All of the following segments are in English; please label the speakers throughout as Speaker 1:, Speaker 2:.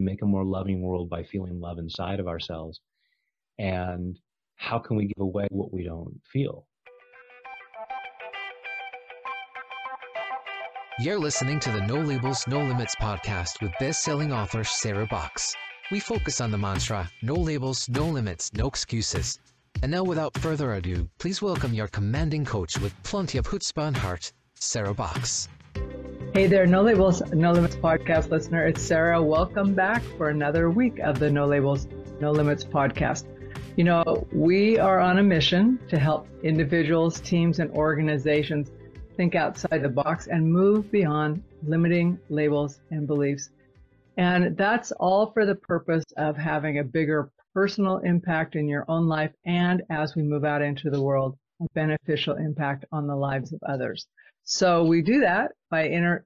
Speaker 1: we make a more loving world by feeling love inside of ourselves? And how can we give away what we don't feel?
Speaker 2: You're listening to the No Labels, No Limits podcast with best-selling author Sarah Boxx. We focus on the mantra, no labels, no limits, no excuses. And now without further ado, please welcome your commanding coach with plenty of chutzpah and heart, Sarah Boxx.
Speaker 3: Hey there, No Labels, No Limits podcast listener. It's Sarah. Welcome back for another week of the No Labels, No Limits podcast. You know, we are on a mission to help individuals, teams, and organizations think outside the box and move beyond limiting labels and beliefs. And that's all for the purpose of having a bigger personal impact in your own life and as we move out into the world, a beneficial impact on the lives of others. So we do that by inter-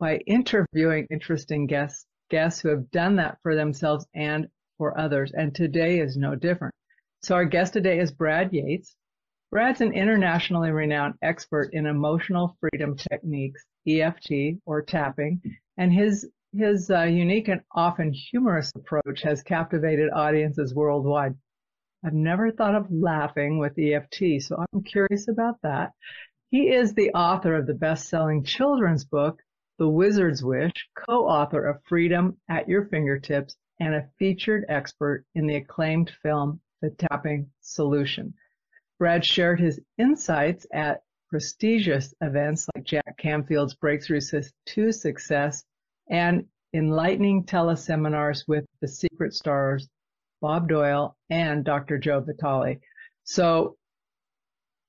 Speaker 3: by interviewing interesting guests guests who have done that for themselves and for others. And today is no different. So our guest today is Brad Yates. Brad's an internationally renowned expert in emotional freedom techniques, EFT or tapping, and his his uh, unique and often humorous approach has captivated audiences worldwide. I've never thought of laughing with EFT, so I'm curious about that. He is the author of the best-selling children's book, The Wizard's Wish, co-author of Freedom at Your Fingertips, and a featured expert in the acclaimed film, The Tapping Solution. Brad shared his insights at prestigious events like Jack Canfield's Breakthrough to Success and enlightening teleseminars with the secret stars Bob Doyle and Dr. Joe Vitale. So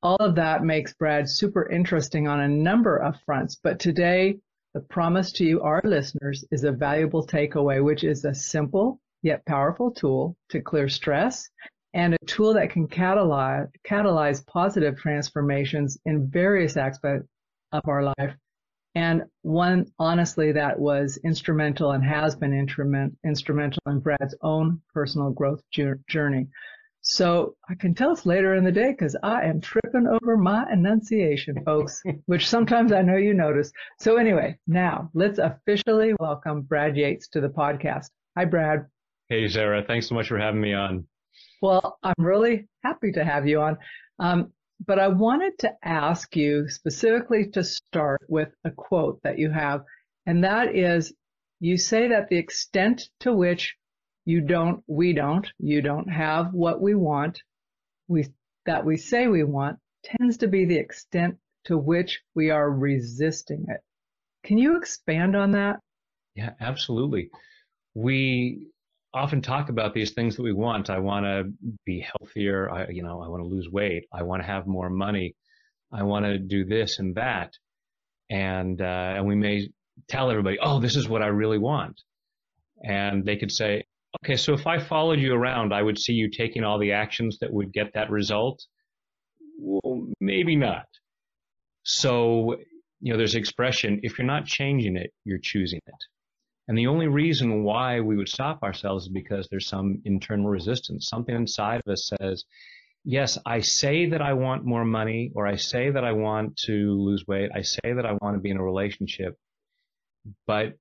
Speaker 3: all of that makes Brad super interesting on a number of fronts. But today, the promise to you, our listeners, is a valuable takeaway, which is a simple yet powerful tool to clear stress and a tool that can catalyze, catalyze positive transformations in various aspects of our life and one, honestly, that was instrumental and has been instrument, instrumental in Brad's own personal growth journey. So I can tell us later in the day because I am tripping over my enunciation, folks, which sometimes I know you notice. So anyway, now let's officially welcome Brad Yates to the podcast. Hi, Brad.
Speaker 1: Hey, Sarah. Thanks so much for having me on.
Speaker 3: Well, I'm really happy to have you on. Um, but I wanted to ask you specifically to start with a quote that you have, and that is you say that the extent to which you don't, we don't, you don't have what we want, we, that we say we want, tends to be the extent to which we are resisting it. Can you expand on that?
Speaker 1: Yeah, absolutely. We often talk about these things that we want. I want to be healthier. I, you know, I want to lose weight. I want to have more money. I want to do this and that. And, uh, and we may tell everybody, oh, this is what I really want. And they could say, okay, so if I followed you around, I would see you taking all the actions that would get that result. Well, maybe not. So, you know, there's expression, if you're not changing it, you're choosing it. And the only reason why we would stop ourselves is because there's some internal resistance. Something inside of us says, yes, I say that I want more money, or I say that I want to lose weight. I say that I want to be in a relationship. But,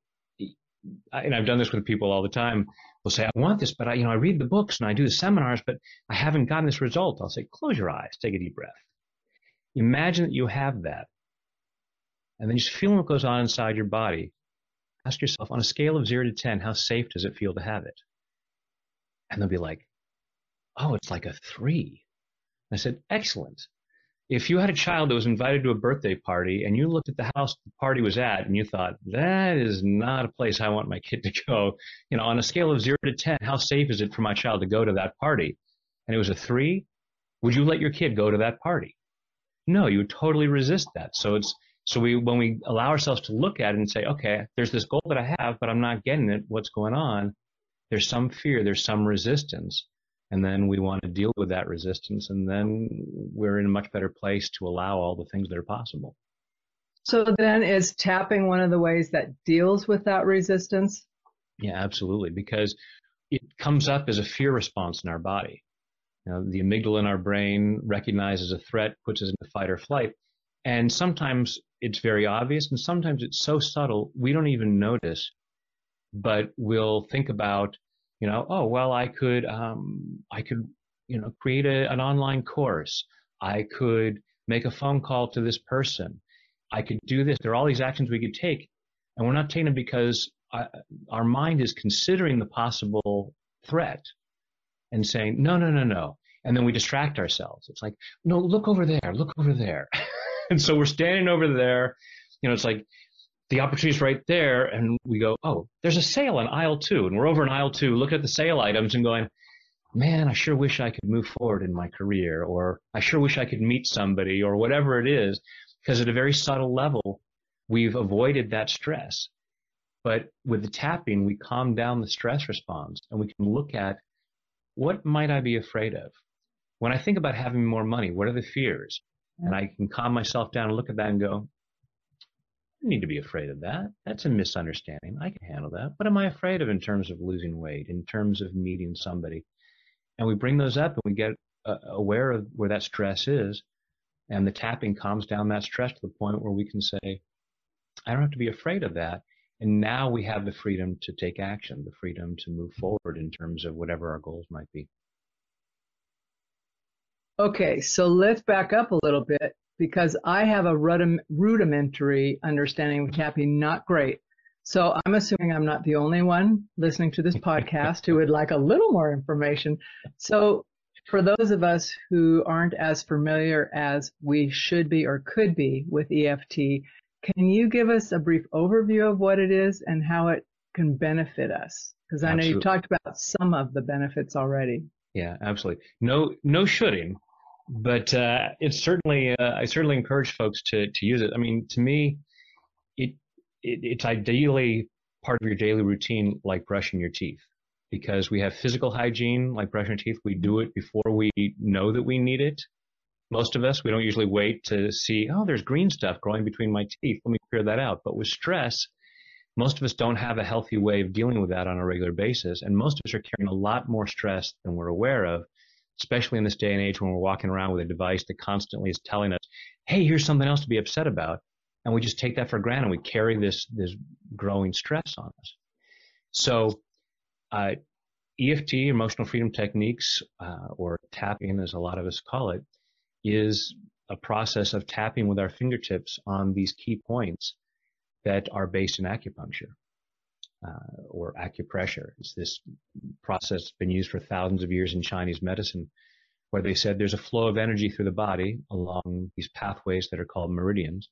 Speaker 1: and I've done this with people all the time. They'll say, I want this, but I, you know, I read the books and I do the seminars, but I haven't gotten this result. I'll say, close your eyes, take a deep breath. Imagine that you have that. And then just feel what goes on inside your body ask yourself on a scale of zero to 10, how safe does it feel to have it? And they'll be like, oh, it's like a three. I said, excellent. If you had a child that was invited to a birthday party and you looked at the house the party was at and you thought, that is not a place I want my kid to go, you know, on a scale of zero to 10, how safe is it for my child to go to that party? And it was a three. Would you let your kid go to that party? No, you would totally resist that. So it's, so we, when we allow ourselves to look at it and say, okay, there's this goal that I have, but I'm not getting it. What's going on? There's some fear. There's some resistance. And then we want to deal with that resistance. And then we're in a much better place to allow all the things that are possible.
Speaker 3: So then is tapping one of the ways that deals with that resistance?
Speaker 1: Yeah, absolutely. Because it comes up as a fear response in our body. You know, the amygdala in our brain recognizes a threat, puts us into fight or flight. And sometimes it's very obvious, and sometimes it's so subtle we don't even notice but we'll think about, you know, oh well, I could, um, I could, you know, create a, an online course. I could make a phone call to this person. I could do this. There are all these actions we could take, and we're not taking them because I, uh, our mind is considering the possible threat and saying, no, no, no, no. And then we distract ourselves. It's like, no, look over there, look over there. and so we're standing over there. You know, it's like the opportunity's right there. And we go, oh, there's a sale in aisle two. And we're over in aisle two, look at the sale items and going, man, I sure wish I could move forward in my career, or I sure wish I could meet somebody, or whatever it is. Because at a very subtle level, we've avoided that stress. But with the tapping, we calm down the stress response and we can look at what might I be afraid of? When I think about having more money, what are the fears? And I can calm myself down and look at that and go, need to be afraid of that. That's a misunderstanding. I can handle that. What am I afraid of in terms of losing weight, in terms of meeting somebody? And we bring those up and we get uh, aware of where that stress is. And the tapping calms down that stress to the point where we can say, I don't have to be afraid of that. And now we have the freedom to take action, the freedom to move forward in terms of whatever our goals might be.
Speaker 3: Okay, so let's back up a little bit because I have a rudimentary understanding of tapping, not great. So I'm assuming I'm not the only one listening to this podcast who would like a little more information. So for those of us who aren't as familiar as we should be or could be with EFT, can you give us a brief overview of what it is and how it can benefit us? Because I know you've talked about some of the benefits already.
Speaker 1: Yeah, absolutely. No, no shoulding, but uh, it's certainly. Uh, I certainly encourage folks to to use it. I mean, to me, it, it it's ideally part of your daily routine, like brushing your teeth, because we have physical hygiene, like brushing teeth. We do it before we know that we need it, most of us, we don't usually wait to see, oh, there's green stuff growing between my teeth. Let me clear that out. But with stress, most of us don't have a healthy way of dealing with that on a regular basis. And most of us are carrying a lot more stress than we're aware of, especially in this day and age when we're walking around with a device that constantly is telling us, hey, here's something else to be upset about. And we just take that for granted. We carry this, this growing stress on us. So, uh, EFT, emotional freedom techniques, uh, or tapping, as a lot of us call it, is a process of tapping with our fingertips on these key points that are based in acupuncture uh, or acupressure. It's this process that's been used for thousands of years in Chinese medicine, where they said there's a flow of energy through the body along these pathways that are called meridians.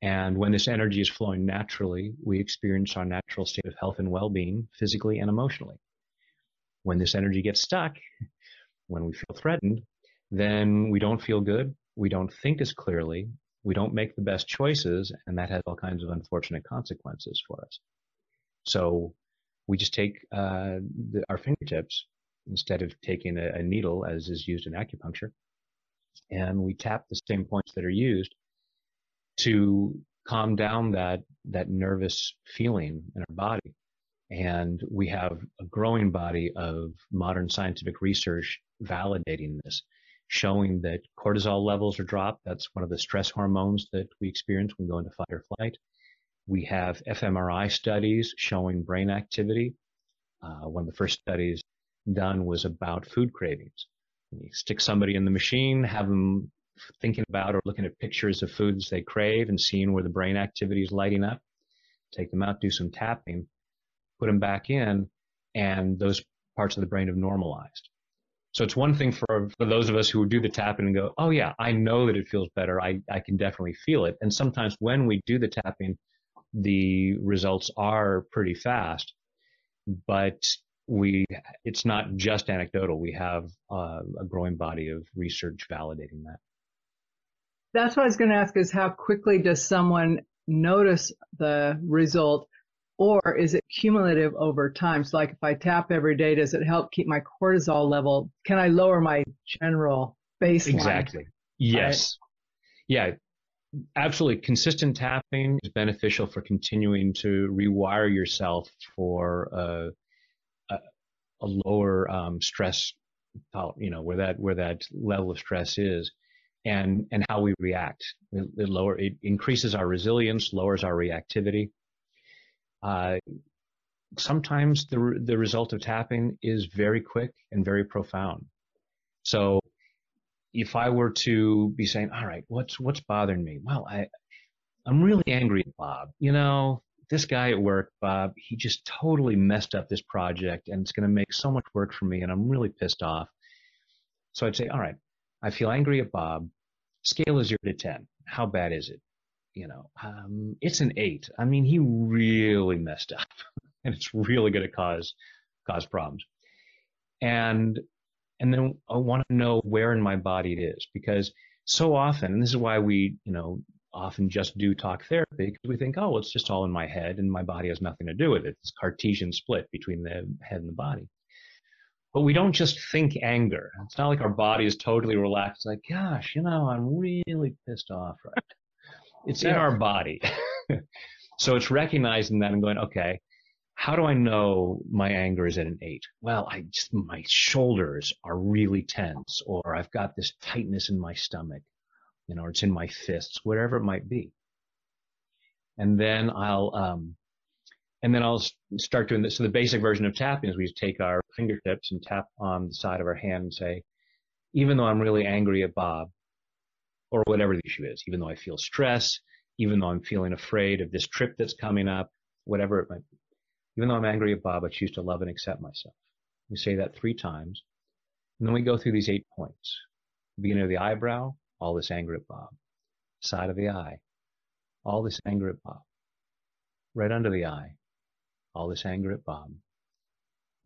Speaker 1: And when this energy is flowing naturally, we experience our natural state of health and well-being physically and emotionally. When this energy gets stuck, when we feel threatened, then we don't feel good. We don't think as clearly. We don't make the best choices, and that has all kinds of unfortunate consequences for us. So we just take uh, the, our fingertips instead of taking a, a needle, as is used in acupuncture, and we tap the same points that are used to calm down that that nervous feeling in our body. And we have a growing body of modern scientific research validating this showing that cortisol levels are dropped. That's one of the stress hormones that we experience when we go into fight or flight. We have fMRI studies showing brain activity. Uh, one of the first studies done was about food cravings. You stick somebody in the machine, have them thinking about or looking at pictures of foods they crave and seeing where the brain activity is lighting up. Take them out, do some tapping, put them back in, and those parts of the brain have normalized. So it's one thing for, for those of us who do the tapping and go, oh yeah, I know that it feels better. I, I can definitely feel it. And sometimes when we do the tapping, the results are pretty fast, but we, it's not just anecdotal. We have uh, a growing body of research validating that.
Speaker 3: That's what I was going to ask is how quickly does someone notice the result or is it cumulative over time? So like if I tap every day, does it help keep my cortisol level? Can I lower my general baseline?
Speaker 1: Exactly. Yes. Right? Yeah. Absolutely. Consistent tapping is beneficial for continuing to rewire yourself for a, a, a lower um, stress, you know, where that where that level of stress is, and and how we react. It, it lower it increases our resilience, lowers our reactivity uh, sometimes the the result of tapping is very quick and very profound. So if I were to be saying, all right, what's what's bothering me? Well, I I'm really angry at Bob. You know, this guy at work, Bob, he just totally messed up this project and it's going to make so much work for me and I'm really pissed off. So I'd say, all right, I feel angry at Bob. Scale is zero to 10. How bad is it? You know, um, it's an eight. I mean, he really messed up and it's really going to cause, cause problems. And, and then I want to know where in my body it is because so often, and this is why we, you know, often just do talk therapy because we think, oh, well, it's just all in my head and my body has nothing to do with it. It's Cartesian split between the head and the body. But we don't just think anger. It's not like our body is totally relaxed, like, gosh, you know, I'm really pissed off right It's yeah. in our body. so it's recognizing that and going, okay, how do I know my anger is at an eight? Well, I just, my shoulders are really tense, or I've got this tightness in my stomach you know, or it's in my fists, whatever it might be. And then I'll, um, and then I'll start doing this. So the basic version of tapping is we take our fingertips and tap on the side of our hand and say, even though I'm really angry at Bob, or whatever the issue is, even though I feel stress, even though I'm feeling afraid of this trip that's coming up, whatever it might be, even though I'm angry at Bob, I choose to love and accept myself. We say that three times. And then we go through these eight points. Beginning of the eyebrow, all this anger at Bob. Side of the eye, all this anger at Bob. Right under the eye, all this anger at Bob.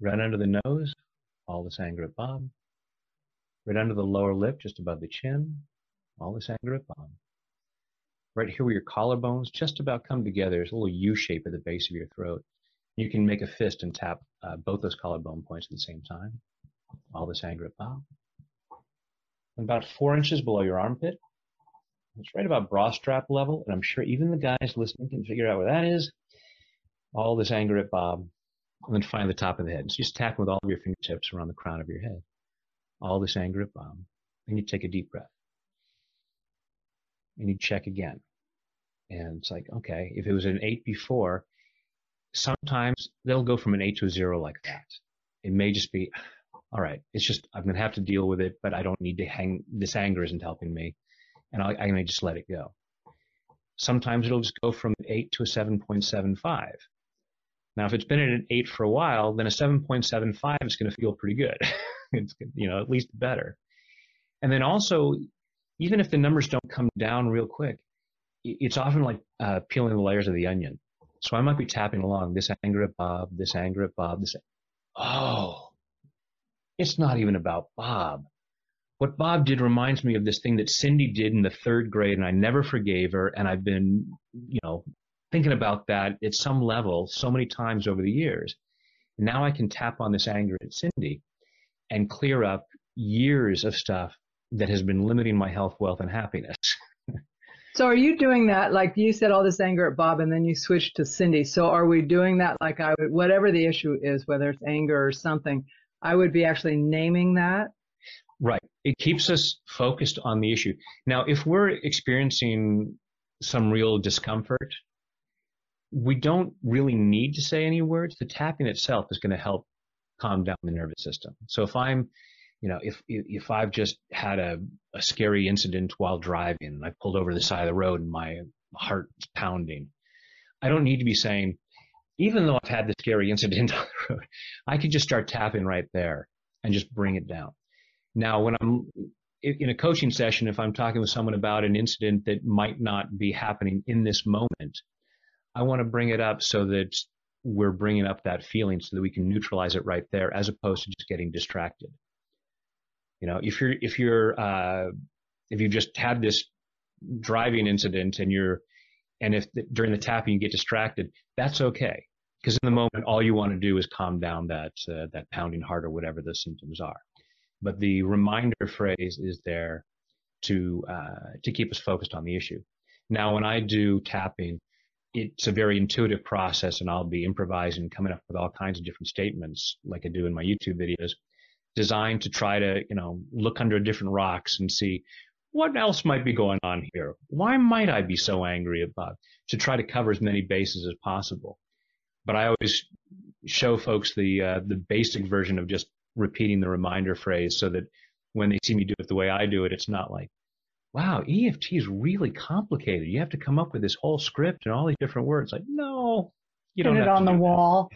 Speaker 1: Right under the nose, all this anger at Bob. Right under the lower lip, just above the chin, all this anger at Bob. Right here where your collarbones just about come together, there's a little U shape at the base of your throat. You can make a fist and tap uh, both those collarbone points at the same time. All this anger at Bob about four inches below your armpit. It's right about bra strap level, and I'm sure even the guys listening can figure out where that is. All this anger at Bob, and then find the top of the head. So just tap with all of your fingertips around the crown of your head. All this anger at Bob. And you take a deep breath. And you check again. And it's like, okay, if it was an eight before, sometimes they'll go from an eight to a zero like that. It may just be, all right, it's just, I'm going to have to deal with it, but I don't need to hang, this anger isn't helping me. And I, going to just let it go. Sometimes it'll just go from an 8 to a 7.75. Now, if it's been at an 8 for a while, then a 7.75 is going to feel pretty good. it's, you know, at least better. And then also, even if the numbers don't come down real quick, it's often like uh, peeling the layers of the onion. So I might be tapping along this anger at Bob, this anger at Bob, this. Oh, it's not even about Bob. What Bob did reminds me of this thing that Cindy did in the third grade, and I never forgave her. And I've been, you know, thinking about that at some level so many times over the years. Now I can tap on this anger at Cindy and clear up years of stuff that has been limiting my health, wealth, and happiness.
Speaker 3: so are you doing that? Like you said, all this anger at Bob, and then you switched to Cindy. So are we doing that? Like I would, whatever the issue is, whether it's anger or something, I would be actually naming that.
Speaker 1: Right. It keeps us focused on the issue. Now, if we're experiencing some real discomfort, we don't really need to say any words. The tapping itself is going to help calm down the nervous system. So if I'm, you know, if if I've just had a, a scary incident while driving and I pulled over to the side of the road and my heart's pounding, I don't need to be saying, even though I've had the scary incident on the road, I could just start tapping right there and just bring it down. Now, when I'm in a coaching session, if I'm talking with someone about an incident that might not be happening in this moment, I want to bring it up so that we're bringing up that feeling so that we can neutralize it right there as opposed to just getting distracted. You know, if you're, if you're, uh, if you've just had this driving incident and you're and if the, during the tapping you get distracted, that's okay. Because in the moment, all you want to do is calm down that, uh, that pounding heart or whatever the symptoms are. But the reminder phrase is there to, uh, to keep us focused on the issue. Now, when I do tapping, it's a very intuitive process and I'll be improvising, coming up with all kinds of different statements like I do in my YouTube videos designed to try to, you know, look under different rocks and see what else might be going on here? Why might I be so angry about to try to cover as many bases as possible? But I always show folks the uh, the basic version of just repeating the reminder phrase so that when they see me do it the way I do it, it's not like, wow, EFT is really complicated. You have to come up with this whole script and all these different words. Like, no, you don't.
Speaker 3: Pin
Speaker 1: it
Speaker 3: on the
Speaker 1: that.
Speaker 3: wall.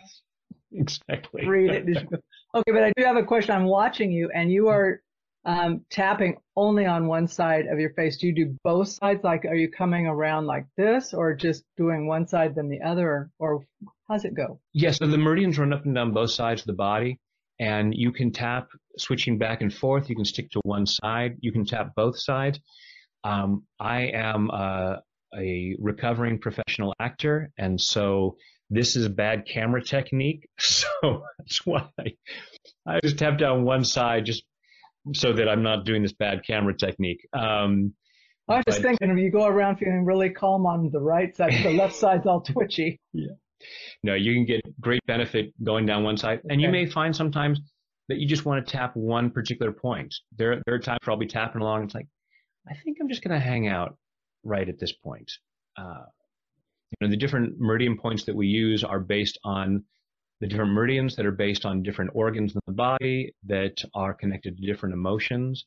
Speaker 1: Exactly.
Speaker 3: Read it. okay, but I do have a question. I'm watching you, and you are um, tapping only on one side of your face. Do you do both sides? Like, are you coming around like this, or just doing one side then the other, or how's it go?
Speaker 1: Yes, yeah, so the meridians run up and down both sides of the body, and you can tap switching back and forth. You can stick to one side. You can tap both sides. Um, I am uh, a recovering professional actor, and so this is a bad camera technique. So that's why I just tap down one side just so that I'm not doing this bad camera technique. Um,
Speaker 3: I was just thinking if you go around feeling really calm on the right side, the left side's all twitchy.
Speaker 1: Yeah. No, you can get great benefit going down one side. And you may find sometimes that you just want to tap one particular point. There, there are times where I'll be tapping along. It's like, I think I'm just going to hang out right at this point. Uh, you know, the different meridian points that we use are based on the different meridians that are based on different organs in the body that are connected to different emotions.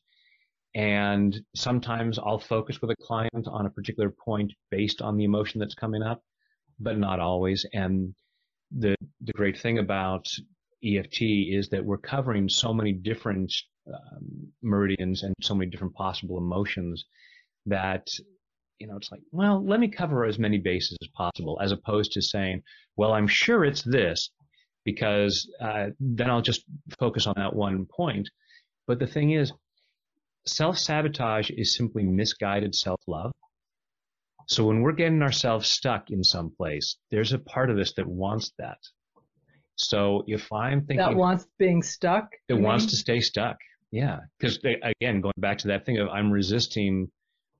Speaker 1: And sometimes I'll focus with a client on a particular point based on the emotion that's coming up, but not always. And the, the great thing about EFT is that we're covering so many different um, meridians and so many different possible emotions that you know, it's like, well, let me cover as many bases as possible, as opposed to saying, well, I'm sure it's this, because uh, then I'll just focus on that one point. But the thing is, self sabotage is simply misguided self love. So when we're getting ourselves stuck in some place, there's a part of us that wants that. So if I'm thinking
Speaker 3: that wants being stuck,
Speaker 1: that wants to stay stuck, yeah. Because again, going back to that thing of I'm resisting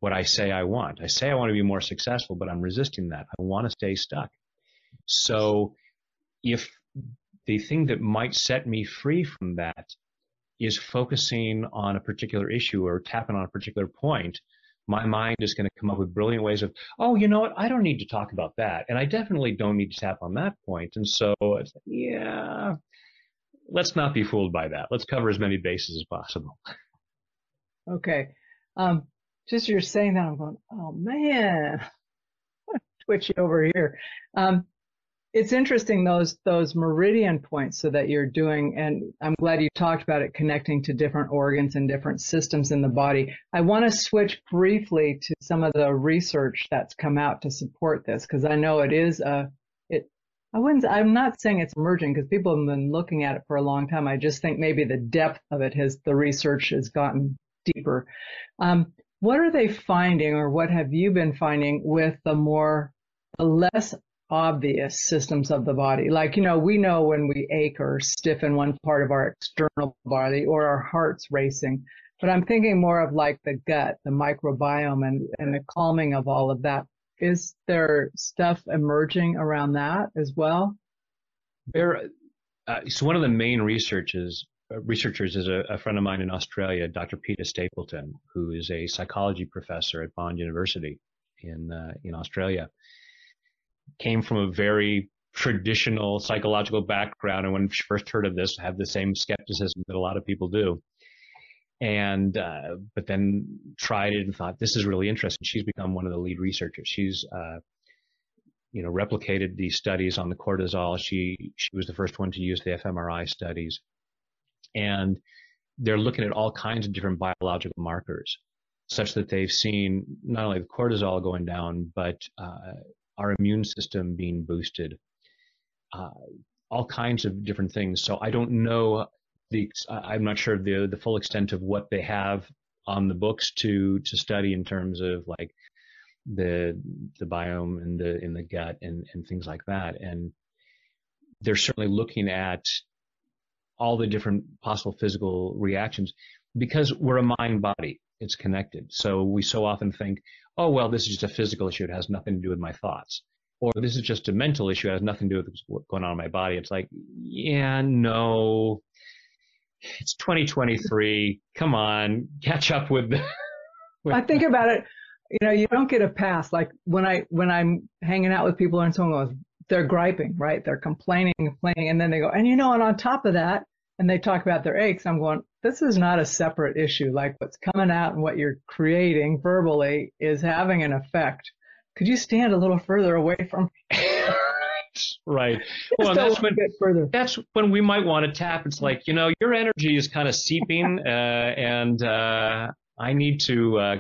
Speaker 1: what I say I want. I say I want to be more successful, but I'm resisting that. I want to stay stuck. So if the thing that might set me free from that is focusing on a particular issue or tapping on a particular point, my mind is going to come up with brilliant ways of, oh, you know what? I don't need to talk about that. And I definitely don't need to tap on that point. And so it's yeah, let's not be fooled by that. Let's cover as many bases as possible.
Speaker 3: Okay. Um, just you're saying that, I'm going, oh man, twitchy over here. Um, it's interesting those those meridian points so that you're doing and i'm glad you talked about it connecting to different organs and different systems in the body. I want to switch briefly to some of the research that's come out to support this because i know it is a it i wouldn't i'm not saying it's emerging because people have been looking at it for a long time. I just think maybe the depth of it has the research has gotten deeper. Um, what are they finding or what have you been finding with the more, the less obvious systems of the body? Like, you know, we know when we ache or stiffen one part of our external body or our heart's racing, but I'm thinking more of like the gut, the microbiome and, and the calming of all of that. Is there stuff emerging around that as well?
Speaker 1: There, uh, so one of the main researches researchers is a, a, friend of mine in Australia, Dr. Peta Stapleton, who is a psychology professor at Bond University in uh, in Australia. Came from a very traditional psychological background, and when she first heard of this, had the same skepticism that a lot of people do. And uh, but then tried it and thought this is really interesting. She's become one of the lead researchers. She's uh, you know replicated these studies on the cortisol. She she was the first one to use the fMRI studies and they're looking at all kinds of different biological markers, such that they've seen not only the cortisol going down, but uh, our immune system being boosted, uh, all kinds of different things. So I don't know the, I'm not sure the the full extent of what they have on the books to to study in terms of like the the biome in the in the gut and and things like that. And they're certainly looking at all the different possible physical reactions because we're a mind body. It's connected. So we so often think, oh, well, this is just a physical issue. It has nothing to do with my thoughts. Or this is just a mental issue. It has nothing to do with what's going on in my body. It's like, yeah, no, it's 2023. Come on, catch up with. The,
Speaker 3: I think about it. You know, you don't get a pass. Like when I when I'm hanging out with people and someone goes, they're griping, right? They're complaining, complaining, and then they go, and you know, and on top of that, and they talk about their aches. I'm going, this is not a separate issue. Like what's coming out and what you're creating verbally is having an effect. Could you stand a little further away from? me?
Speaker 1: right. Well, that's when that's when we might want to tap. It's like you know, your energy is kind of seeping, uh, and uh, I need to uh,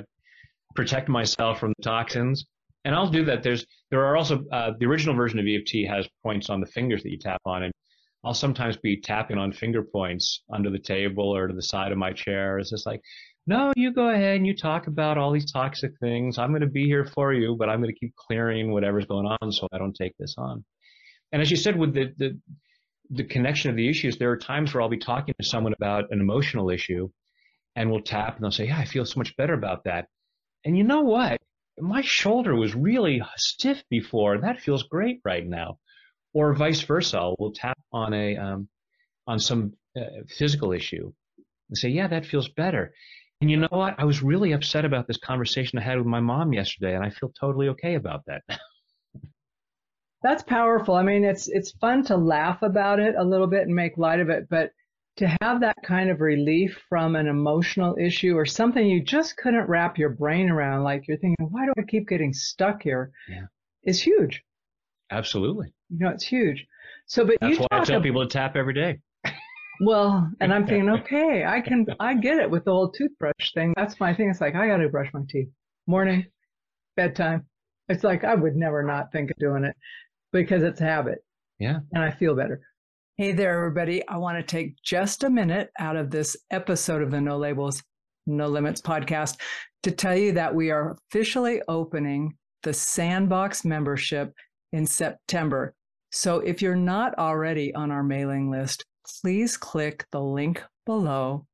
Speaker 1: protect myself from the toxins. And I'll do that. There's there are also uh, the original version of EFT has points on the fingers that you tap on, and I'll sometimes be tapping on finger points under the table or to the side of my chair. It's just like, no, you go ahead and you talk about all these toxic things. I'm going to be here for you, but I'm going to keep clearing whatever's going on so I don't take this on. And as you said, with the, the, the connection of the issues, there are times where I'll be talking to someone about an emotional issue and we'll tap and they'll say, yeah, I feel so much better about that. And you know what? My shoulder was really stiff before. That feels great right now or vice versa. We'll tap on a um, on some uh, physical issue and say, "Yeah, that feels better." And you know what? I was really upset about this conversation I had with my mom yesterday, and I feel totally okay about that.
Speaker 3: That's powerful. I mean, it's it's fun to laugh about it a little bit and make light of it, but to have that kind of relief from an emotional issue or something you just couldn't wrap your brain around, like you're thinking, why do I keep getting stuck here?
Speaker 1: Yeah.
Speaker 3: Is huge.
Speaker 1: Absolutely.
Speaker 3: You know, it's huge. So, but
Speaker 1: that's
Speaker 3: why
Speaker 1: I tell about, people to tap every day.
Speaker 3: Well, and I'm thinking, okay, I can, I get it with the whole toothbrush thing. That's my thing. It's like I got to brush my teeth, morning, bedtime. It's like I would never not think of doing it because it's a habit.
Speaker 1: Yeah.
Speaker 3: And I feel better. Hey there, everybody. I want to take just a minute out of this episode of the No Labels, No Limits podcast to tell you that we are officially opening the Sandbox membership in September. So if you're not already on our mailing list, please click the link below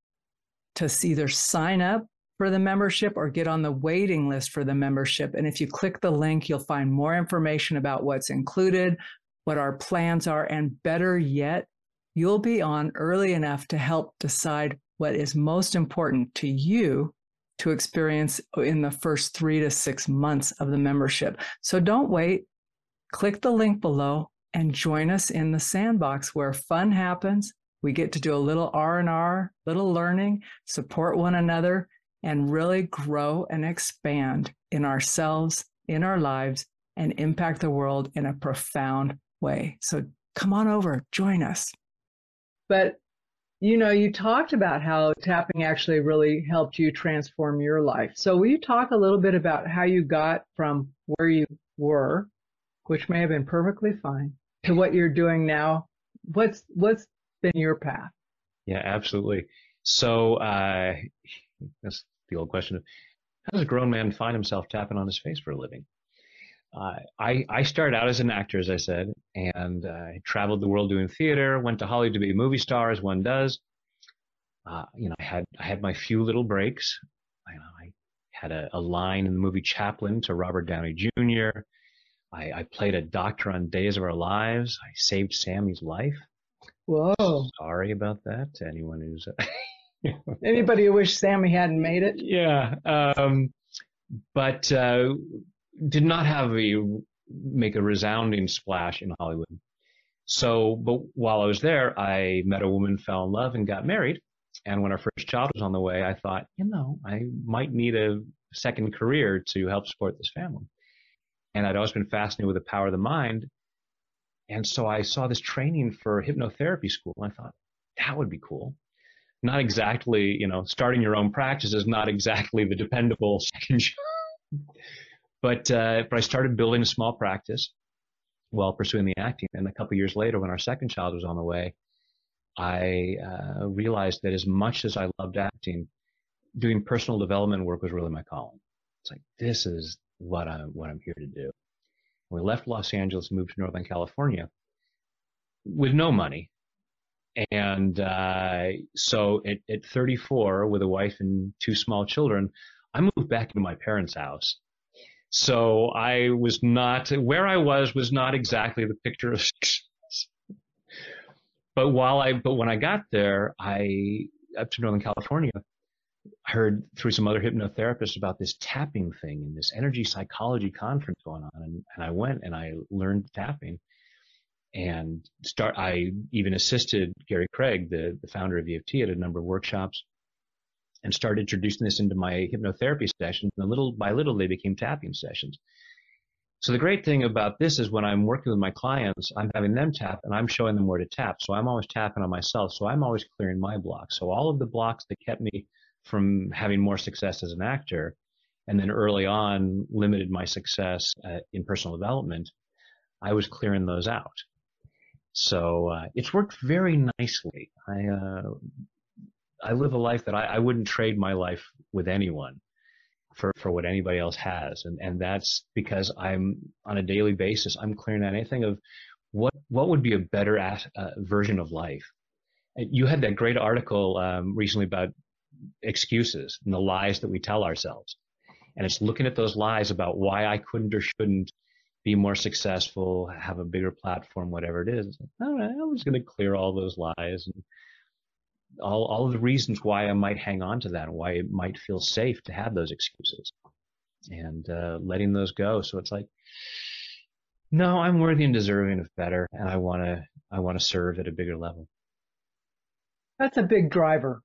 Speaker 3: to either sign up for the membership or get on the waiting list for the membership. And if you click the link, you'll find more information about what's included, what our plans are, and better yet, you'll be on early enough to help decide what is most important to you to experience in the first three to six months of the membership. So don't wait. Click the link below and join us in the sandbox where fun happens. We get to do a little R&R, little learning, support one another, and really grow and expand in ourselves, in our lives, and impact the world in a profound way. So come on over, join us. But you know, you talked about how tapping actually really helped you transform your life. So will you talk a little bit about how you got from where you were which may have been perfectly fine, to what you're doing now. What's what's been your path?
Speaker 1: Yeah, absolutely. So uh, that's the old question how does a grown man find himself tapping on his face for a living? Uh, I, I started out as an actor, as I said, and uh, I traveled the world doing theater, went to Hollywood to be a movie star, as one does. Uh, you know, I had I had my few little breaks. I, I had a, a, line in the movie Chaplin to Robert Downey Jr. I, I played a doctor on Days of Our Lives. I saved Sami's life.
Speaker 3: Whoa.
Speaker 1: Sorry about that to anyone who's.
Speaker 3: Anybody who wished Sammy hadn't made it.
Speaker 1: Yeah. Um, but uh, did not have a make a resounding splash in Hollywood. So, but while I was there, I met a woman, fell in love, and got married. And when our first child was on the way, I thought, you know, I might need a second career to help support this family. And I'd always been fascinated with the power of the mind. And so I saw this training for hypnotherapy school. And I thought, that would be cool. Not exactly, you know, starting your own practice is not exactly the dependable second job. but, uh, but I started building a small practice while pursuing the acting. And a couple years later, when our second child was on the way, I uh, realized that as much as I loved acting, doing personal development work was really my calling. It's like, this is what I'm what I'm here to do. We left Los Angeles, moved to Northern California with no money, and uh, so at, at 34, with a wife and two small children, I moved back into my parents' house. So I was not where I was was not exactly the picture of success. But while I but when I got there, I up to Northern California, heard through some other hypnotherapists about this tapping thing and this energy psychology conference going on. And, and I went and I learned tapping. and start. I even assisted Gary Craig, the, the founder of EFT, at a number of workshops, and started introducing this into my hypnotherapy sessions. And little by little, they became tapping sessions. So the great thing about this is when I'm working with my clients, I'm having them tap and I'm showing them where to tap. So I'm always tapping on myself. So I'm always clearing my blocks. So all of the blocks that kept me from having more success as an actor, and then early on limited my success uh, in personal development, I was clearing those out. So uh, it's worked very nicely. I uh, I live a life that I, I wouldn't trade my life with anyone for, for what anybody else has. And, and that's because I'm on a daily basis, I'm clearing out anything of what, what would be a better at, uh, version of life. You had that great article um, recently about excuses and the lies that we tell ourselves. And it's looking at those lies about why I couldn't or shouldn't be more successful, have a bigger platform, whatever it is. All right, I'm just going to clear all those lies and all, all of the reasons why I might hang on to that why it might feel safe to have those excuses and uh, letting those go. So it's like, no, I'm worthy and deserving of better, and I want to I want to serve at a bigger level.
Speaker 3: That's a big driver.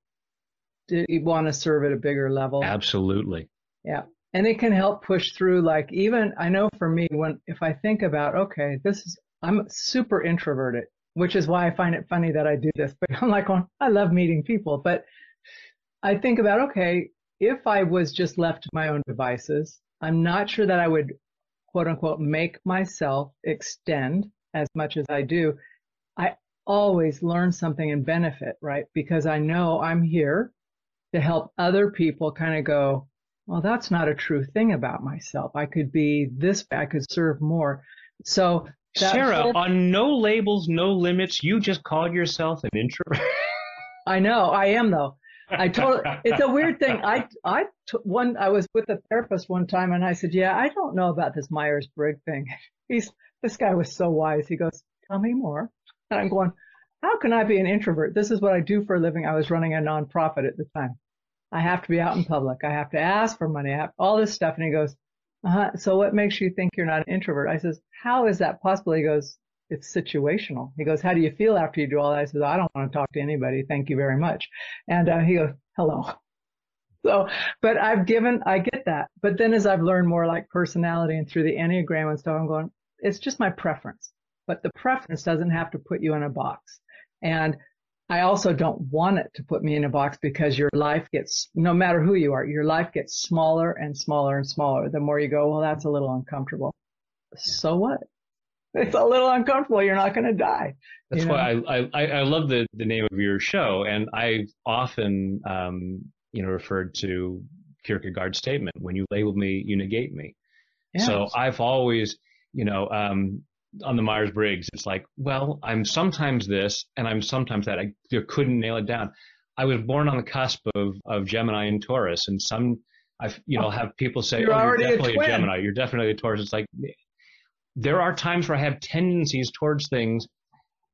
Speaker 3: Do you want to serve at a bigger level?
Speaker 1: Absolutely.
Speaker 3: Yeah. And it can help push through like even I know for me when if I think about okay, this is I'm super introverted which is why I find it funny that I do this. But I'm like, well, I love meeting people. But I think about, okay, if I was just left to my own devices, I'm not sure that I would, quote unquote, make myself extend as much as I do. I always learn something and benefit, right? Because I know I'm here to help other people kind of go, well, that's not a true thing about myself. I could be this, I could serve more. So
Speaker 1: Sarah, whole... on no labels, no limits, you just called yourself an introvert.
Speaker 3: I know, I am though. I told it's a weird thing. I I one I was with a therapist one time and I said, "Yeah, I don't know about this Myers Briggs thing." He's this guy was so wise. He goes, "Tell me more." And I'm going, "How can I be an introvert? This is what I do for a living." I was running a nonprofit at the time. I have to be out in public. I have to ask for money. I have all this stuff. And he goes, uh-huh. So what makes you think you're not an introvert? I says, how is that possible? He goes, it's situational. He goes, how do you feel after you do all that? I says, I don't want to talk to anybody. Thank you very much. And uh, he goes, hello. So, but I've given, I get that. But then as I've learned more like personality and through the Enneagram and stuff, I'm going, it's just my preference. But the preference doesn't have to put you in a box. And I also don't want it to put me in a box because your life gets, no matter who you are, your life gets smaller and smaller and smaller. The more you go, well, that's a little uncomfortable. So what? It's a little uncomfortable. You're not going to die.
Speaker 1: That's you know? why I, I, I love the, the name of your show. And I've often, um, you know, referred to Kierkegaard's statement, when you label me, you negate me. Yes. So I've always, you know, um, on the Myers Briggs, it's like, well, I'm sometimes this and I'm sometimes that. I couldn't nail it down. I was born on the cusp of, of Gemini and Taurus, and some, I you know, have people say,
Speaker 3: you're,
Speaker 1: oh,
Speaker 3: you're
Speaker 1: definitely
Speaker 3: a,
Speaker 1: a, Gemini, you're definitely a Taurus. It's like, there are times where I have tendencies towards things,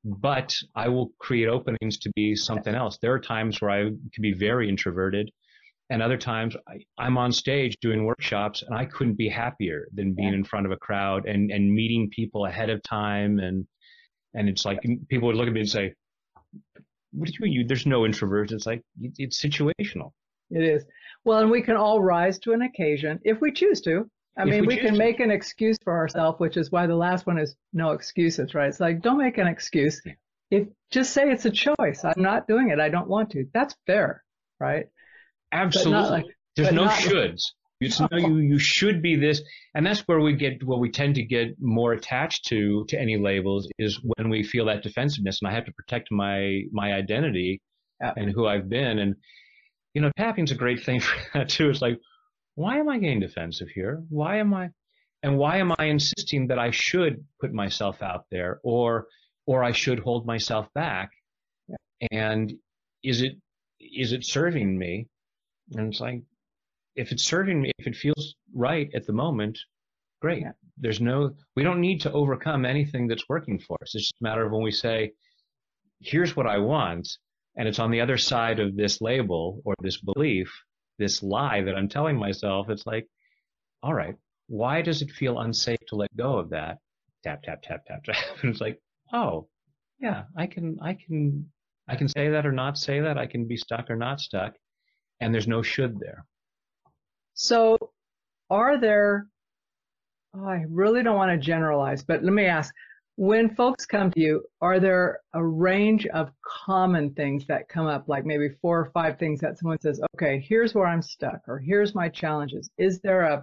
Speaker 1: but I will create openings to be something else. There are times where I can be very introverted and other times I, am on stage doing workshops and I couldn't be happier than being yeah. in front of a crowd and, and meeting people ahead of time. And, and it's like people would look at me and say, what do you mean? You, there's no introverts. It's like, it's situational.
Speaker 3: It is. Well, and we can all rise to an occasion if we choose to. I if mean, we, we can to. make an excuse for ourselves, which is why the last one is no excuses, right? It's like, don't make an excuse. If just say it's a choice. I'm not doing it. I don't want to. That's fair, right?
Speaker 1: Absolutely. Like, There's no shoulds. It's no, you, you should be this. And that's where we get, what we tend to get more attached to, to any labels is when we feel that defensiveness and I have to protect my, my identity yeah. and who I've been. And, you know, tapping's a great thing for that too. It's like, why am I getting defensive here? Why am I, and why am I insisting that I should put myself out there or, or I should hold myself back? Yeah. And is it, is it serving me? And it's like, if it's serving me, if it feels right at the moment, great. Yeah. There's no, we don't need to overcome anything that's working for us. It's just a matter of when we say, here's what I want, and it's on the other side of this label or this belief, this lie that I'm telling myself, it's like, all right, why does it feel unsafe to let go of that? Tap, tap, tap, tap, tap. And it's like, oh, yeah, I can, I can, I can say that or not say that. I can be stuck or not stuck. And there's no should there.
Speaker 3: So are there, oh, I really don't want to generalize, but let me ask, when folks come to you, are there a range of common things that come up, like maybe four or five things that someone says, okay, here's where I'm stuck, or here's my challenges? Is there a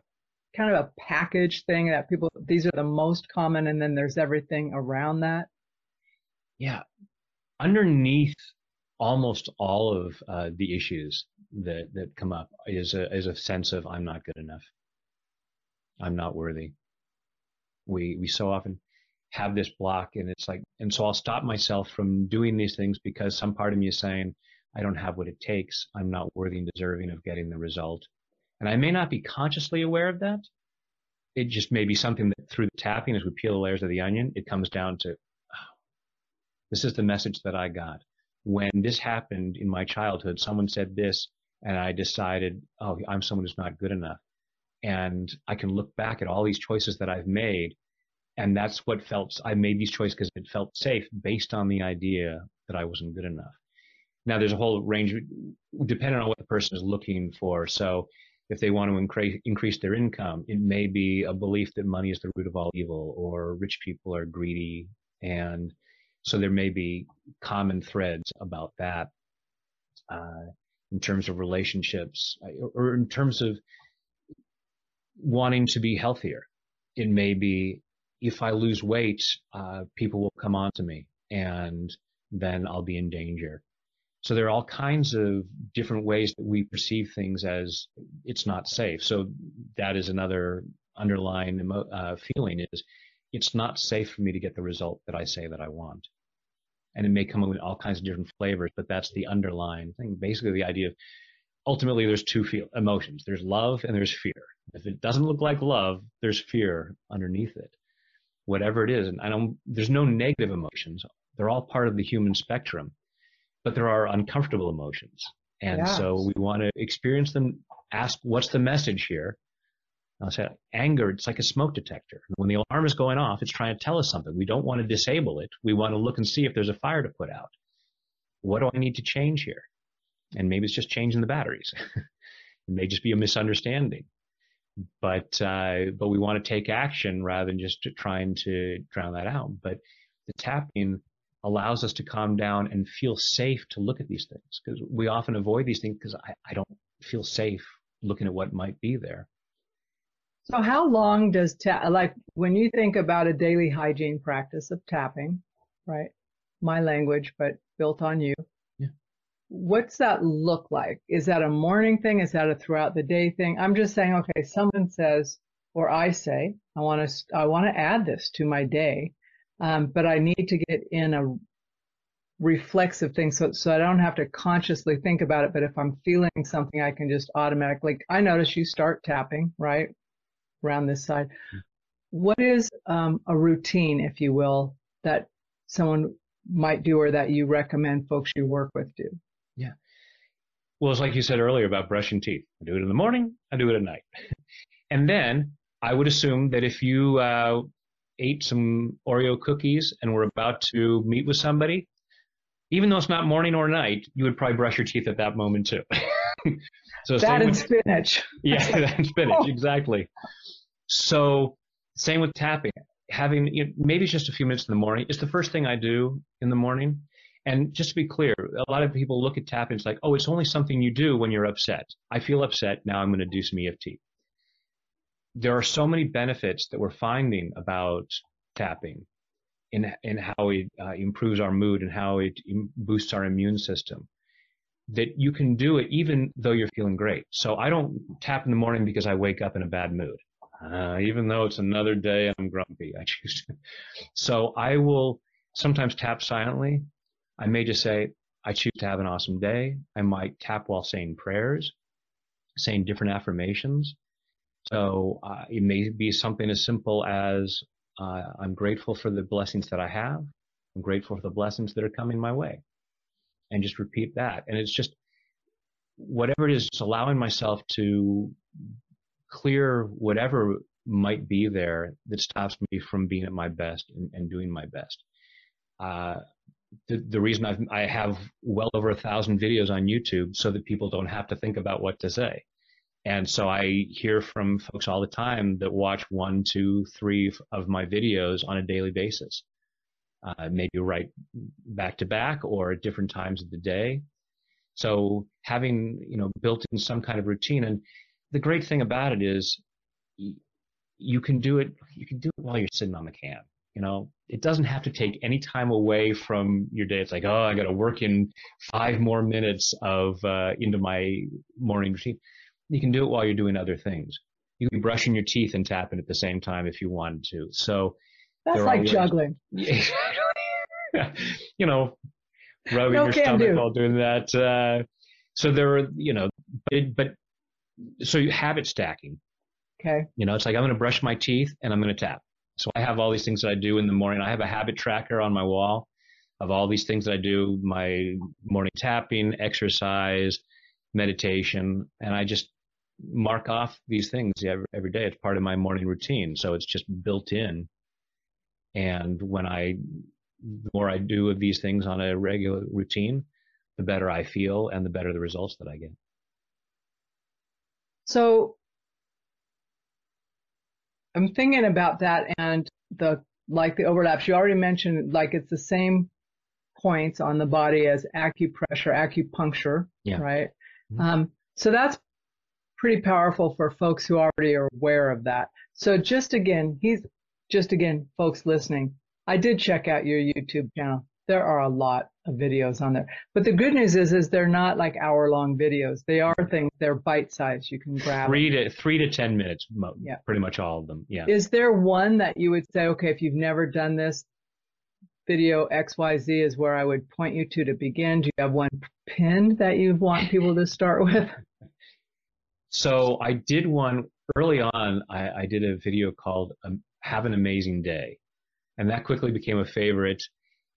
Speaker 3: kind of a package thing that people, these are the most common, and then there's everything around that?
Speaker 1: Yeah. Underneath almost all of uh, the issues that, that come up is a, is a sense of I'm not good enough. I'm not worthy. We, we so often have this block and it's like and so i'll stop myself from doing these things because some part of me is saying i don't have what it takes. I'm not worthy and deserving of getting the result. And i may not be consciously aware of that. It just may be something that through the tapping as we peel the layers of the onion it comes down to oh, this is the message that i got when this happened in my childhood someone said this and i decided oh i'm someone who's not good enough. And i can look back at all these choices that i've made and that's what felt i made these choices because it felt safe based on the idea that i wasn't good enough. Now there's a whole range depending on what the person is looking for. So if they want to increase increase their income it may be a belief that money is the root of all evil or rich people are greedy and so there may be common threads about that uh, in terms of relationships or in terms of wanting to be healthier it may be if I lose weight, uh, people will come on to me and then I'll be in danger. So there are all kinds of different ways that we perceive things as it's not safe. So that is another underlying uh, feeling is it's not safe for me to get the result that I say that I want. And it may come in all kinds of different flavors, but that's the underlying thing. Basically, the idea of ultimately there's two feel, emotions. There's love and there's fear. If it doesn't look like love, there's fear underneath it whatever it is. And I don't, there's no negative emotions. They're all part of the human spectrum, but there are uncomfortable emotions. And yes. so we want to experience them, ask, what's the message here? I'll say anger, it's like a smoke detector. When the alarm is going off, it's trying to tell us something. We don't want to disable it. We want to look and see if there's a fire to put out. What do I need to change here? And maybe it's just changing the batteries. it may just be a misunderstanding but uh, but we want to take action rather than just trying to drown that out. But the tapping allows us to calm down and feel safe to look at these things because we often avoid these things because I, I don't feel safe looking at what might be there.
Speaker 3: So how long does tap like when you think about a daily hygiene practice of tapping, right? My language, but built on you what's that look like? Is that a morning thing? Is that a throughout the day thing? I'm just saying, okay, someone says, or I say, I want to, I want to add this to my day, um, but I need to get in a reflexive thing so, so I don't have to consciously think about it. But if I'm feeling something, I can just automatically, I notice you start tapping, right? Around this side. Hmm. What is um, a routine, if you will, that someone might do or that you recommend folks you work with do?
Speaker 1: Yeah. Well, it's like you said earlier about brushing teeth. I do it in the morning, I do it at night. and then I would assume that if you uh, ate some Oreo cookies and were about to meet with somebody, even though it's not morning or night, you would probably brush your teeth at that moment too.
Speaker 3: so that and with, spinach.
Speaker 1: yeah, that and spinach, oh. exactly. So same with tapping. Having you know, maybe it's just a few minutes in the morning. It's the first thing I do in the morning. And just to be clear, a lot of people look at tapping, it's like, oh, it's only something you do when you're upset. I feel upset, now I'm going to do some EFT. There are so many benefits that we're finding about tapping in, in how it uh, improves our mood and how it boosts our immune system that you can do it even though you're feeling great. So I don't tap in the morning because I wake up in a bad mood. Uh, even though it's another day I'm grumpy, I choose to. So I will sometimes tap silently I may just say, I choose to have an awesome day. I might tap while saying prayers, saying different affirmations. So uh, it may be something as simple as uh, I'm grateful for the blessings that I have. I'm grateful for the blessings that are coming my way. And just repeat that. And it's just whatever it is, just allowing myself to clear whatever might be there that stops me from being at my best and, and doing my best. Uh, the, the reason I've, I have well over a thousand videos on YouTube so that people don't have to think about what to say. And so I hear from folks all the time that watch one, two, three of my videos on a daily basis. Uh, maybe right back to back or at different times of the day. So having, you know, built in some kind of routine. And the great thing about it is you can do it, you can do it while you're sitting on the can. You know, it doesn't have to take any time away from your day. It's like, oh, I got to work in five more minutes of uh, into my morning routine. You can do it while you're doing other things. You can be brushing your teeth and tapping at the same time if you wanted to. So
Speaker 3: that's like juggling.
Speaker 1: you know, rubbing no your stomach do. while doing that. Uh, so there are, you know, but, but so you habit stacking.
Speaker 3: Okay.
Speaker 1: You know, it's like I'm going to brush my teeth and I'm going to tap. So I have all these things that I do in the morning. I have a habit tracker on my wall of all these things that I do, my morning tapping, exercise, meditation, and I just mark off these things every, every day. It's part of my morning routine. So it's just built in. And when I, the more I do of these things on a regular routine, the better I feel and the better the results that I get.
Speaker 3: So I'm thinking about that and the like the overlaps. You already mentioned like it's the same points on the body as acupressure, acupuncture, yeah. right? Mm-hmm. Um, so that's pretty powerful for folks who already are aware of that. So just again, he's just again, folks listening. I did check out your YouTube channel. There are a lot of videos on there. But the good news is, is they're not like hour long videos. They are things, they're bite sized. You can grab
Speaker 1: three to three to 10 minutes. Yeah. Pretty much all of them. Yeah.
Speaker 3: Is there one that you would say, okay, if you've never done this, video XYZ is where I would point you to to begin. Do you have one pinned that you want people to start with?
Speaker 1: So I did one early on. I, I did a video called um, "Have an Amazing Day," and that quickly became a favorite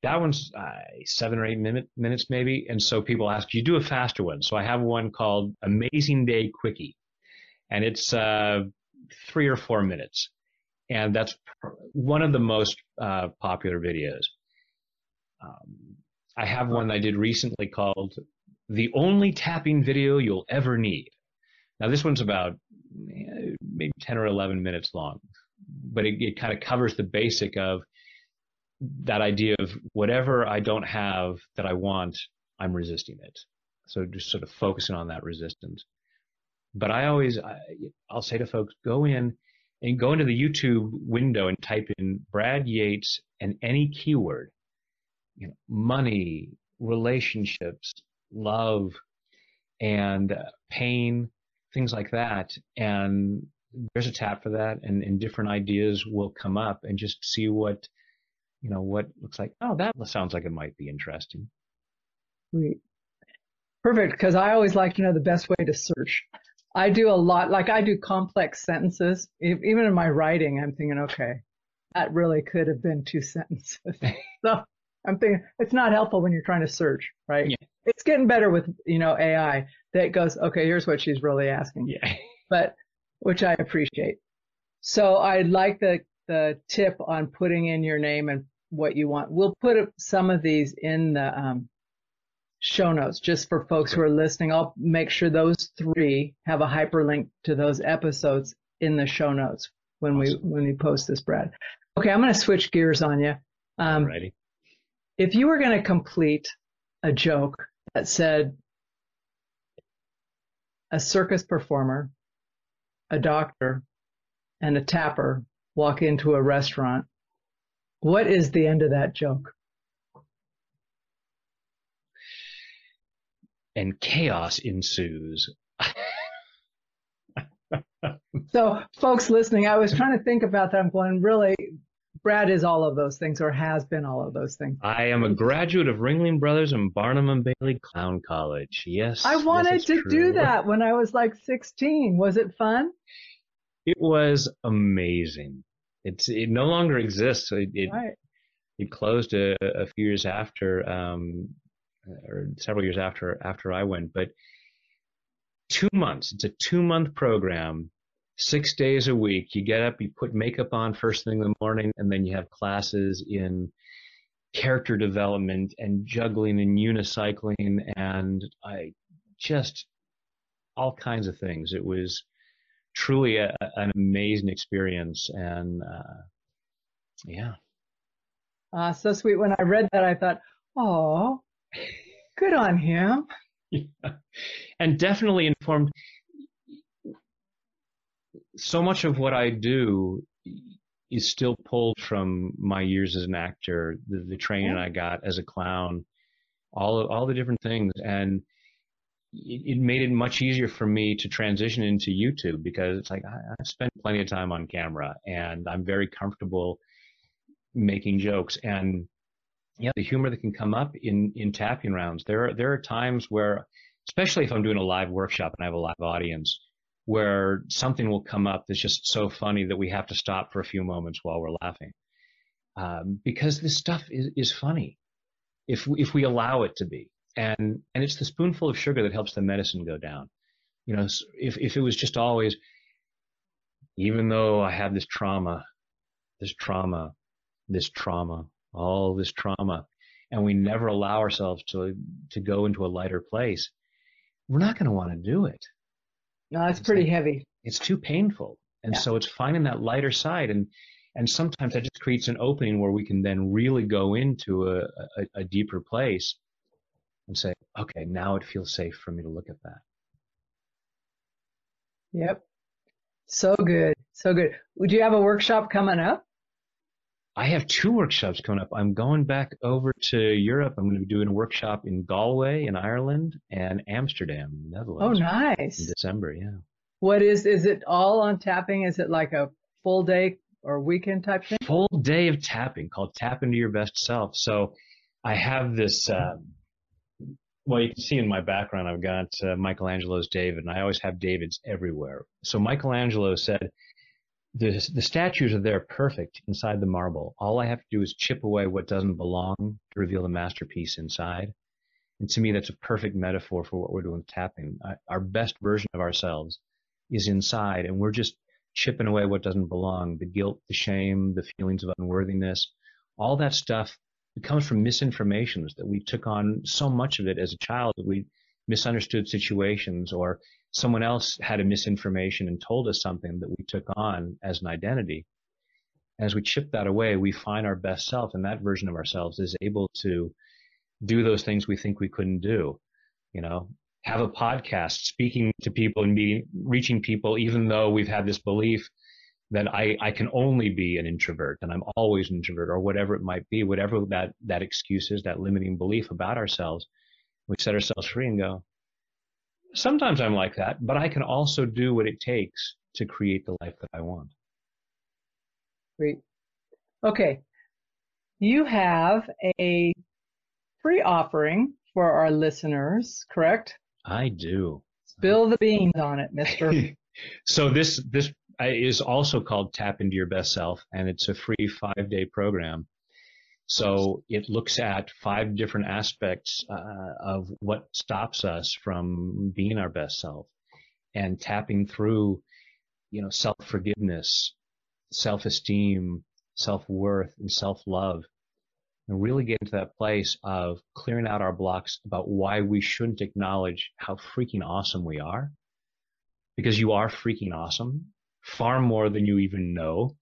Speaker 1: that one's uh, seven or eight minute, minutes maybe. And so people ask, you do a faster one. So I have one called Amazing Day Quickie, and it's uh, three or four minutes. And that's one of the most uh, popular videos. Um, I have one I did recently called The Only Tapping Video You'll Ever Need. Now, this one's about eh, maybe 10 or 11 minutes long, but it, it kind of covers the basic of that idea of whatever I don't have that I want, I'm resisting it. So just sort of focusing on that resistance. But I always, I, will say to folks, go in and go into the YouTube window and type in Brad Yates and any keyword, you know, money, relationships, love, and uh, pain, things like that. And there's a tap for that, and, and different ideas will come up, and just see what you know, what looks like, oh, that sounds like it might be interesting.
Speaker 3: Sweet. Perfect. Because I always like to know the best way to search. I do a lot, like I do complex sentences. Even in my writing, I'm thinking, okay, that really could have been two sentences. so I'm thinking it's not helpful when you're trying to search, right? Yeah. It's getting better with, you know, AI that goes, okay, here's what she's really asking.
Speaker 1: Yeah.
Speaker 3: But, which I appreciate. So I like the the tip on putting in your name and what you want. We'll put some of these in the um, show notes just for folks who are listening. I'll make sure those three have a hyperlink to those episodes in the show notes when awesome. we when we post this, Brad. Okay, I'm going to switch gears on you.
Speaker 1: Um, Ready?
Speaker 3: If you were going to complete a joke that said a circus performer, a doctor, and a tapper walk into a restaurant. What is the end of that joke?
Speaker 1: And chaos ensues.
Speaker 3: so, folks listening, I was trying to think about that. I'm going, really, Brad is all of those things or has been all of those things.
Speaker 1: I am a graduate of Ringling Brothers and Barnum and Bailey Clown College. Yes.
Speaker 3: I wanted to
Speaker 1: true.
Speaker 3: do that when I was like 16. Was it fun?
Speaker 1: It was amazing. It's it no longer exists. It it, right. it closed a, a, few years after, um, or several years after after I went. But two months. It's a two month program, six days a week. You get up, you put makeup on first thing in the morning, and then you have classes in character development and juggling and unicycling and I just all kinds of things. It was truly a, an amazing experience and uh, yeah.
Speaker 3: Uh, so sweet. When I read that, I thought, oh, good on him.
Speaker 1: Yeah. And definitely informed so much of what I do is still pulled from my years as an actor, the, the training I got as a clown, all all the different things, and it, it, made it much easier for me to transition into YouTube because it's like I, I spent plenty of time on camera and I'm very comfortable making jokes. And yeah, the humor that can come up in in tapping rounds. There are there are times where, especially if I'm doing a live workshop and I have a live audience, where something will come up that's just so funny that we have to stop for a few moments while we're laughing. Um, because this stuff is, is funny if, if we allow it to be. And, and it's the spoonful of sugar that helps the medicine go down. You know, if, if it was just always, even though I have this trauma, this trauma, this trauma, all this trauma, and we never allow ourselves to, to go into a lighter place, we're not going to want to do it.
Speaker 3: No, it's, pretty like, heavy.
Speaker 1: It's too painful. And yeah. so it's finding that lighter side. And, and sometimes that just creates an opening where we can then really go into a, a, a deeper place and say, okay, now it feels safe for me to look at that.
Speaker 3: Yep. So good. So good. Would you have a workshop coming up?
Speaker 1: I have two workshops coming up. I'm going back over to Europe. I'm going to be doing a workshop in Galway in Ireland and Amsterdam, Netherlands.
Speaker 3: Oh, nice.
Speaker 1: In December, yeah.
Speaker 3: What is is it all on tapping? Is it like a full day or weekend type thing?
Speaker 1: Full day of tapping called Tap into Your Best Self. So I have this. Uh, well, you can see in my background, I've got uh, Michelangelo's David, and I always have Davids everywhere. So Michelangelo said, the, the statues are there perfect inside the marble. All I have to do is chip away what doesn't belong to reveal the masterpiece inside. And to me, that's a perfect metaphor for what we're doing with tapping. Our best version of ourselves is inside, and we're just chipping away what doesn't belong the guilt, the shame, the feelings of unworthiness. All that stuff it comes from misinformations that we took on so much of it as a child that we misunderstood situations or someone else had a misinformation and told us something that we took on as an identity. As we chip that away, we find our best self, and that version of ourselves is able to do those things we think we couldn't do. You know, have a podcast, speaking to people and meeting, reaching people, even though we've had this belief that I, I can only be an introvert and I'm always an introvert or whatever it might be, whatever that, that excuse is, that limiting belief about ourselves. We set ourselves free and go, sometimes I'm like that, but I can also do what it takes to create the life that I want.
Speaker 3: Great. Okay. You have a free offering for our listeners, correct?
Speaker 1: I do.
Speaker 3: Spill the beans on it, mister.
Speaker 1: so this this uh, is also called Tap into Your Best Self, and it's a free five day program. So it looks at five different aspects uh, of what stops us from being our best self and tapping through, you know, self forgiveness, self esteem, self worth, and self love. And really get into that place of clearing out our blocks about why we shouldn't acknowledge how freaking awesome we are. Because you are freaking awesome, far more than you even know.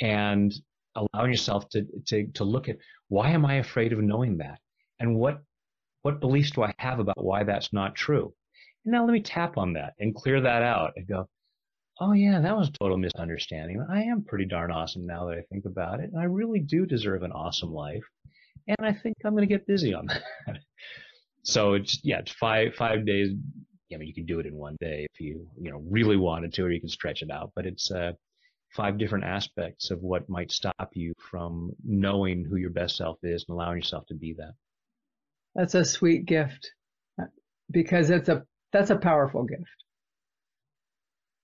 Speaker 1: And allowing yourself to, to, to look at why am I afraid of knowing that? And what, what beliefs do I have about why that's not true? And now let me tap on that and clear that out and go, oh yeah, that was a total misunderstanding. I am pretty darn awesome now that I think about it. And I really do deserve an awesome life. And I think I'm going to get busy on that. so it's, yeah, it's five, five days. I mean, you can do it in one day if you, you know, really wanted to, or you can stretch it out, but it's, uh, five different aspects of what might stop you from knowing who your best self is and allowing yourself to be that.
Speaker 3: That's a sweet gift uh, because it's a that's a powerful gift.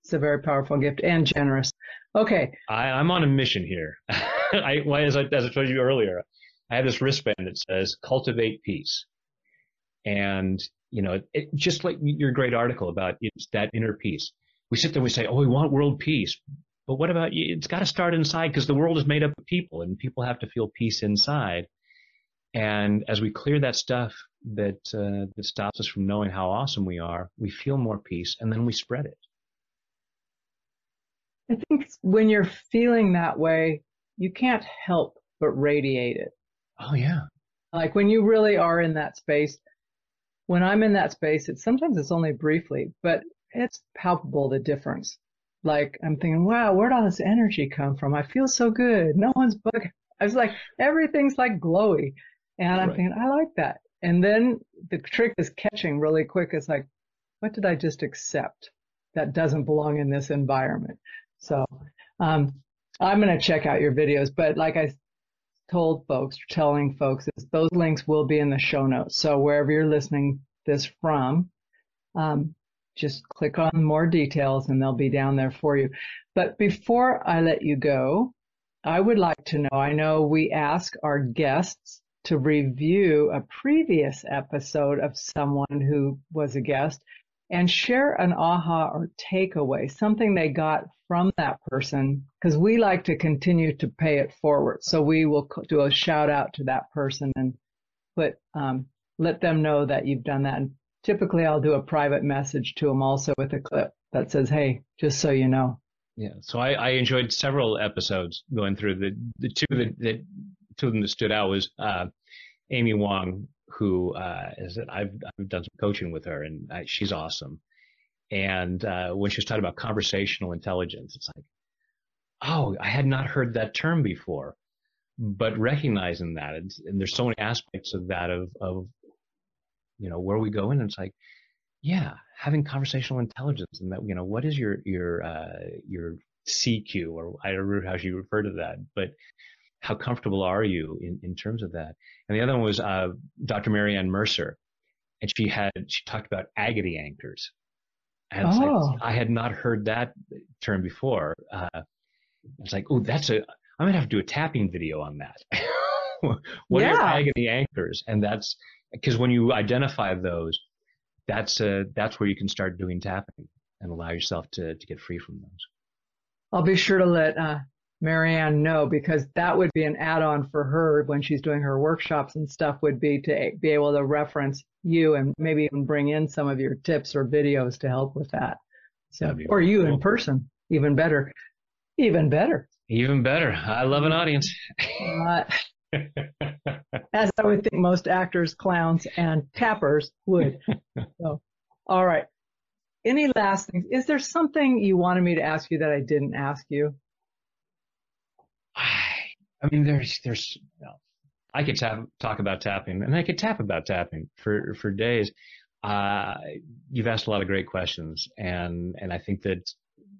Speaker 3: It's a very powerful gift and generous. Okay.
Speaker 1: I, I'm on a mission here. I, as, I, as I told you earlier, I have this wristband that says cultivate peace. And, you know, it, just like your great article about it's that inner peace. We sit there and we say, oh, we want world peace. But what about you? It's got to start inside because the world is made up of people and people have to feel peace inside. And as we clear that stuff that uh, that stops us from knowing how awesome we are, we feel more peace, and then we spread it.
Speaker 3: I think when you're feeling that way, you can't help but radiate it.
Speaker 1: Oh yeah.
Speaker 3: Like when you really are in that space. When I'm in that space, it's sometimes it's only briefly, but it's palpable the difference. Like I'm thinking, wow, where'd all this energy come from? I feel so good. No one's bug. I was like, everything's like glowy. And I'm right. thinking, I like that. And then the trick is catching really quick. It's like, what did I just accept that doesn't belong in this environment? So um, I'm going to check out your videos. But like I told folks, telling folks, is those links will be in the show notes. So wherever you're listening this from, um, just click on more details and they'll be down there for you. But before I let you go, I would like to know, I know we ask our guests to review a previous episode of someone who was a guest and share an aha or takeaway, something they got from that person, because we like to continue to pay it forward. So we will do a shout out to that person and put, um, let them know that you've done that. And typically I'll do a private message to them also with a clip that says, Hey, just so you know.
Speaker 1: Yeah. So I, I enjoyed several episodes going through the, the two that, two of them that stood out was uh, Amy Wong, who uh, is that I've I've done some coaching with her, and I, she's awesome. And uh, when she was talking about conversational intelligence, it's like, oh, I had not heard that term before. But recognizing that, and there's so many aspects of that of of you know where we go in, and it's like, yeah, having conversational intelligence, and that you know what is your your uh, your CQ or I don't know how she referred to that, but how comfortable are you in, in terms of that? And the other one was uh, Dr. Marianne Mercer, and she had she talked about agony anchors. And oh. like, I had not heard that term before. Uh, it's like, oh, that's a I'm gonna have to do a tapping video on that. what yeah. are agony anchors? And that's because when you identify those, that's uh, that's where you can start doing tapping and allow yourself to to get free from those.
Speaker 3: I'll be sure to let uh, Marianne know because that would be an add-on for her when she's doing her workshops and stuff would be to be able to reference you and maybe even bring in some of your tips or videos to help with that. So, or you cool. in person, even better, even better.
Speaker 1: Even better. I love an audience. Uh,
Speaker 3: as I would think most actors, clowns, and tappers would. So, all right. Any last things? Is there something you wanted me to ask you that I didn't ask you?
Speaker 1: I mean, there's there's you know, I could tap, talk about tapping, and I could tap about tapping for for days. Uh, you've asked a lot of great questions, and and I think that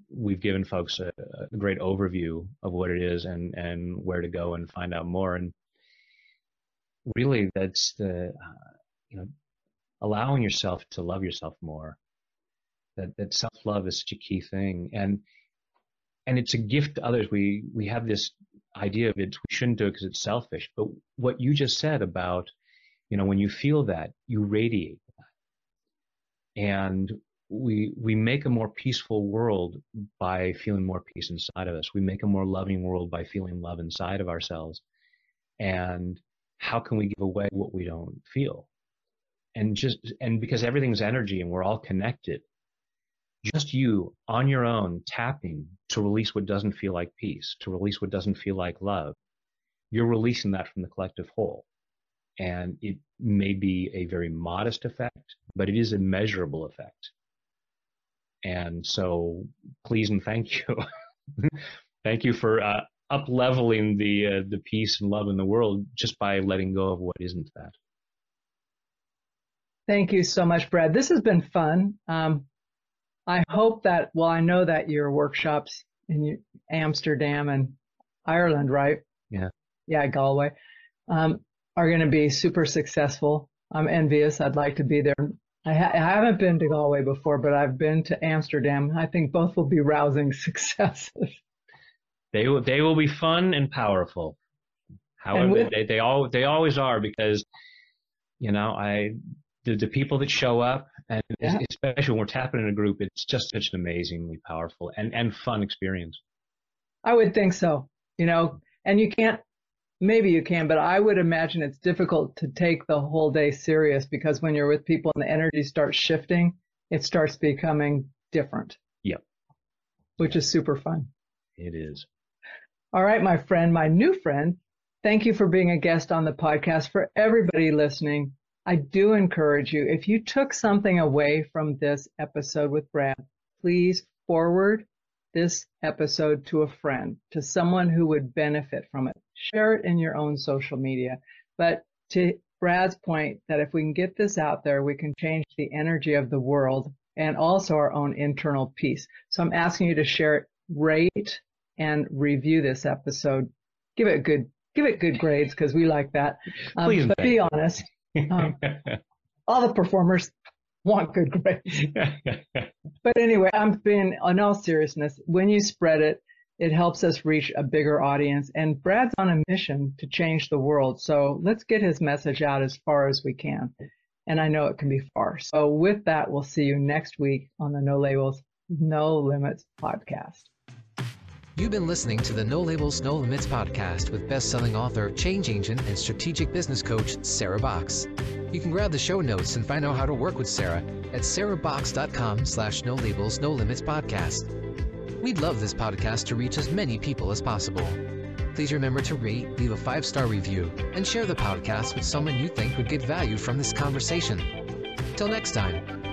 Speaker 1: we've given folks a, a, great overview of what it is and and where to go and find out more. And really, that's the uh, you know allowing yourself to love yourself more. That that self love is such a key thing, and and it's a gift to others. We we have this idea of it. We shouldn't do it because it's selfish. But what you just said about, you know, when you feel that, you radiate that, and we we make a more peaceful world by feeling more peace inside of us. We make a more loving world by feeling love inside of ourselves. And how can we give away what we don't feel? And just and because everything's energy and we're all connected, just you on your own tapping to release what doesn't feel like peace, to release what doesn't feel like love, you're releasing that from the collective whole. And it may be a very modest effect, but it is a measurable effect. And so please and thank you. thank you for uh, up leveling the, uh, the peace and love in the world just by letting go of what isn't that.
Speaker 3: Thank you so much, Brad. This has been fun. Um, I hope that, well, I know that your workshops in Amsterdam and Ireland, right?
Speaker 1: Yeah.
Speaker 3: Yeah, Galway, um, are going to be super successful. I'm envious. I'd like to be there. I, ha- I, haven't been to Galway before, but I've been to Amsterdam. I think both will be rousing successes.
Speaker 1: They will, they will be fun and powerful. However, with, they, they all, they always are because, you know, I, the, the people that show up and yeah. especially when we're tapping in a group, it's just such an amazingly powerful and, and fun experience.
Speaker 3: I would think so, you know, and you can't maybe you can, but I would imagine it's difficult to take the whole day serious because when you're with people and the energy starts shifting, it starts becoming different.
Speaker 1: Yep.
Speaker 3: Which is super fun.
Speaker 1: It is.
Speaker 3: All right, my friend, my new friend, thank you for being a guest on the podcast. For everybody listening, I do encourage you, if you took something away from this episode with Brad, please forward this episode to a friend, to someone who would benefit from it. Share it in your own social media. But to Brad's point, that if we can get this out there, we can change the energy of the world and also our own internal peace. So I'm asking you to share it, rate, and review this episode. Give it good, give it good grades because we like that. Um,
Speaker 1: Please
Speaker 3: but be honest. Um, all the performers want good grades. but anyway, I'm being, in all seriousness, when you spread it, it helps us reach a bigger audience. And Brad's on a mission to change the world. So let's get his message out as far as we can. And I know it can be far. So with that, we'll see you next week on the No Labels, No Limits podcast.
Speaker 2: You've been listening to the No Labels, No Limits podcast with best-selling author, change agent, and strategic business coach, Sarah Boxx. You can grab the show notes and find out how to work with Sarah at sarahboxx.com slash no labels, no limits podcast. We'd love this podcast to reach as many people as possible. Please remember to rate, leave a five-star review, and share the podcast with someone you think would get value from this conversation. Till next time,